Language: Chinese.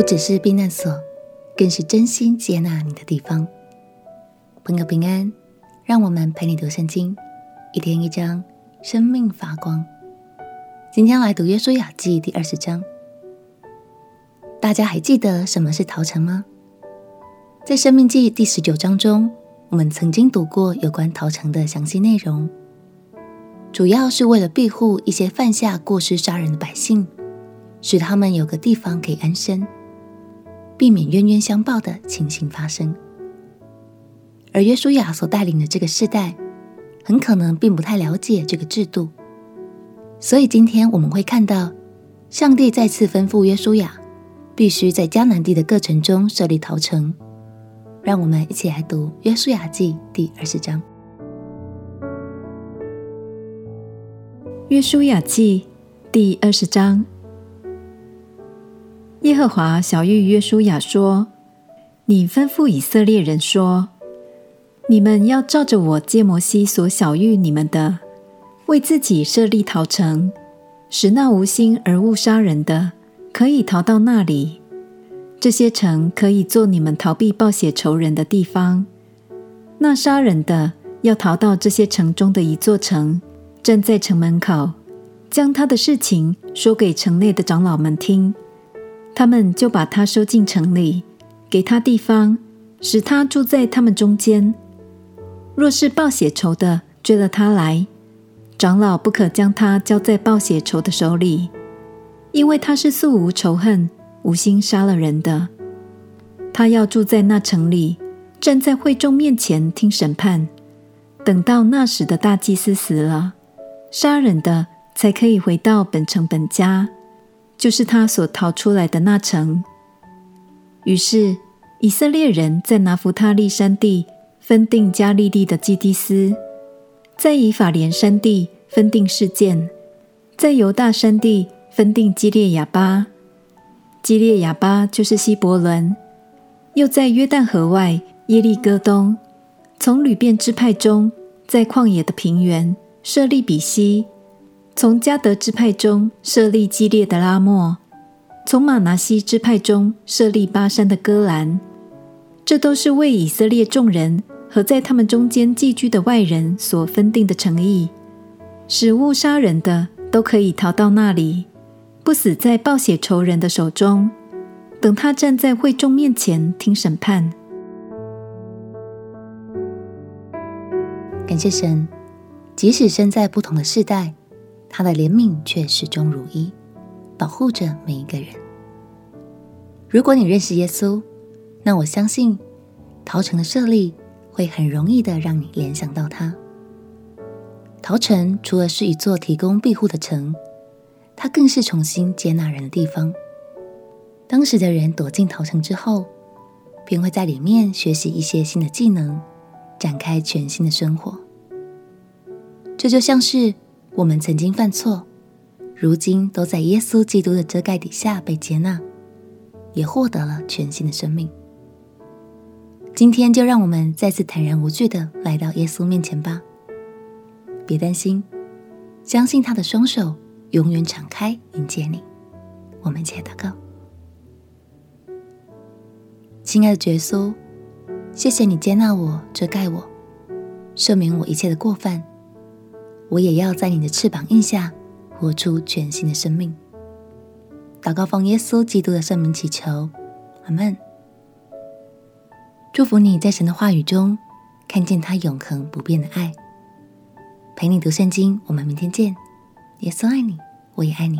不只是避难所，更是真心接纳你的地方。朋友平安，让我们陪你读圣经，一天一章，生命发光。今天来读约书亚记第二十章。大家还记得什么是逃城吗？在生命记第十九章中，我们曾经读过有关逃城的详细内容。主要是为了庇护一些犯下过失杀人的百姓，使他们有个地方可以安身，避免冤冤相报的情形发生。而约书亚所带领的这个世代，很可能并不太了解这个制度，所以今天我们会看到，上帝再次吩咐约书亚，必须在迦南地的各城中设立逃城。让我们一起来读约书亚记第二十章。约书亚记第二十章，耶和华小玉约书亚说：“你吩咐以色列人说，你们要照着我借摩西所小玉你们的，为自己设立逃城，使那无心而误杀人的可以逃到那里。这些城可以做你们逃避暴血仇人的地方。那杀人的要逃到这些城中的一座城。”站在城门口，将他的事情说给城内的长老们听，他们就把他收进城里，给他地方，使他住在他们中间。若是报血仇的追了他来，长老不可将他交在报血仇的手里，因为他是素无仇恨、无心杀了人的。他要住在那城里，站在会众面前听审判，等到那时的大祭司死了。杀人的才可以回到本城本家，就是他所逃出来的那城。于是以色列人在拿弗他利山地分定加利利的基低斯，在以法莲山地分定示剑，在犹大山地分定基列雅巴。基列雅巴就是希伯伦，又在约旦河外耶利哥东，从流便支派中，在旷野的平原。设立比西，从迦得支派中设立基列的拉末，从玛拿西支派中设立巴珊的戈兰。这都是为以色列众人和在他们中间寄居的外人所分定的城邑，使误杀人的都可以逃到那里，不死在暴血仇人的手中。等他站在会众面前听审判。感谢神。即使身在不同的世代，他的怜悯却始终如一，保护着每一个人。如果你认识耶稣，那我相信逃城的设立会很容易的让你联想到他。逃城除了是一座提供庇护的城，它更是重新接纳人的地方。当时的人躲进逃城之后，便会在里面学习一些新的技能，展开全新的生活。这就像是我们曾经犯错，如今都在耶稣基督的遮盖底下被接纳，也获得了全新的生命。今天就让我们再次坦然无惧地来到耶稣面前吧。别担心，相信他的双手永远敞开迎接你。我们一起来祷告：亲爱的耶稣，谢谢你接纳我、遮盖我、赦免我一切的过犯。我也要在你的翅膀印下，活出全新的生命。祷告奉耶稣基督的圣名祈求，阿门。祝福你在神的话语中看见他永恒不变的爱。陪你读圣经，我们明天见。耶稣爱你，我也爱你。